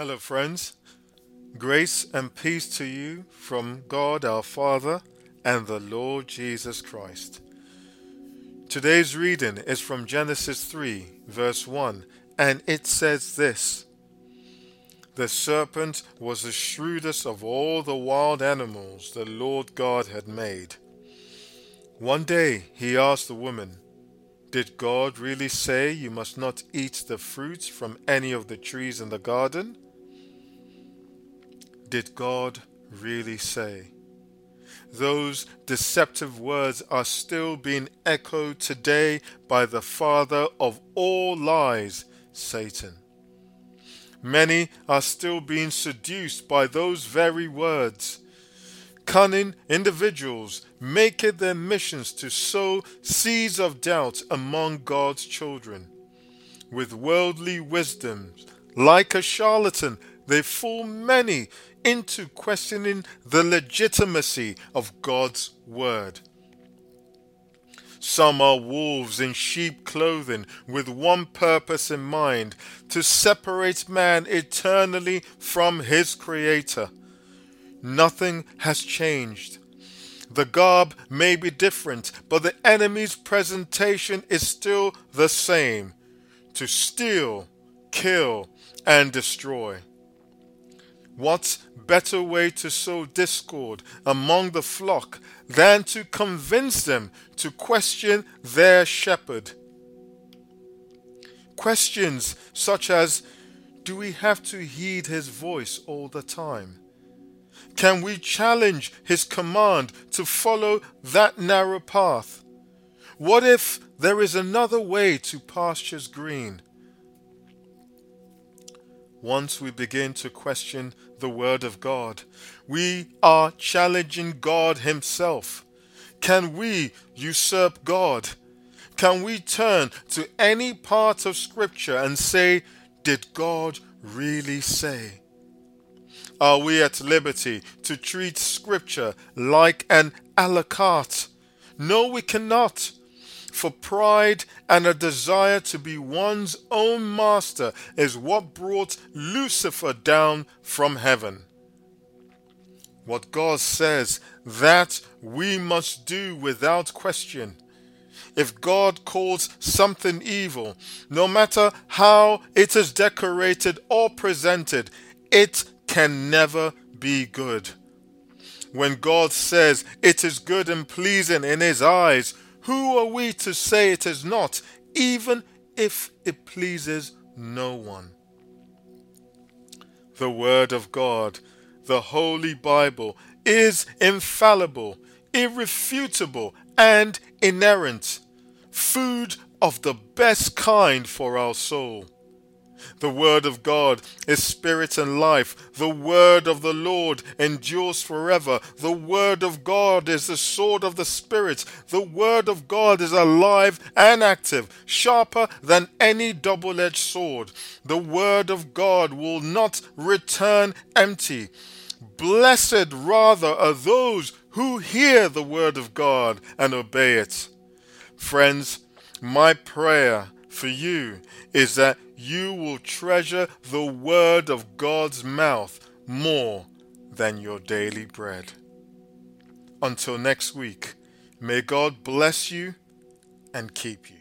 Hello, friends. Grace and peace to you from God our Father and the Lord Jesus Christ. Today's reading is from Genesis 3, verse 1, and it says this The serpent was the shrewdest of all the wild animals the Lord God had made. One day he asked the woman, Did God really say you must not eat the fruits from any of the trees in the garden? Did God really say? Those deceptive words are still being echoed today by the father of all lies, Satan. Many are still being seduced by those very words. Cunning individuals make it their missions to sow seeds of doubt among God's children. With worldly wisdom, like a charlatan, they fool many into questioning the legitimacy of God's word. Some are wolves in sheep clothing with one purpose in mind to separate man eternally from his Creator. Nothing has changed. The garb may be different, but the enemy's presentation is still the same to steal, kill, and destroy. What better way to sow discord among the flock than to convince them to question their shepherd? Questions such as Do we have to heed his voice all the time? Can we challenge his command to follow that narrow path? What if there is another way to pastures green? Once we begin to question the Word of God, we are challenging God Himself. Can we usurp God? Can we turn to any part of Scripture and say, Did God really say? Are we at liberty to treat Scripture like an a la carte? No, we cannot for pride and a desire to be one's own master is what brought Lucifer down from heaven. What God says, that we must do without question. If God calls something evil, no matter how it is decorated or presented, it can never be good. When God says it is good and pleasing in His eyes, who are we to say it is not, even if it pleases no one? The Word of God, the Holy Bible, is infallible, irrefutable, and inerrant, food of the best kind for our soul. The word of God is spirit and life. The word of the Lord endures forever. The word of God is the sword of the spirit. The word of God is alive and active, sharper than any double edged sword. The word of God will not return empty. Blessed rather are those who hear the word of God and obey it. Friends, my prayer for you is that you will treasure the word of God's mouth more than your daily bread. Until next week, may God bless you and keep you.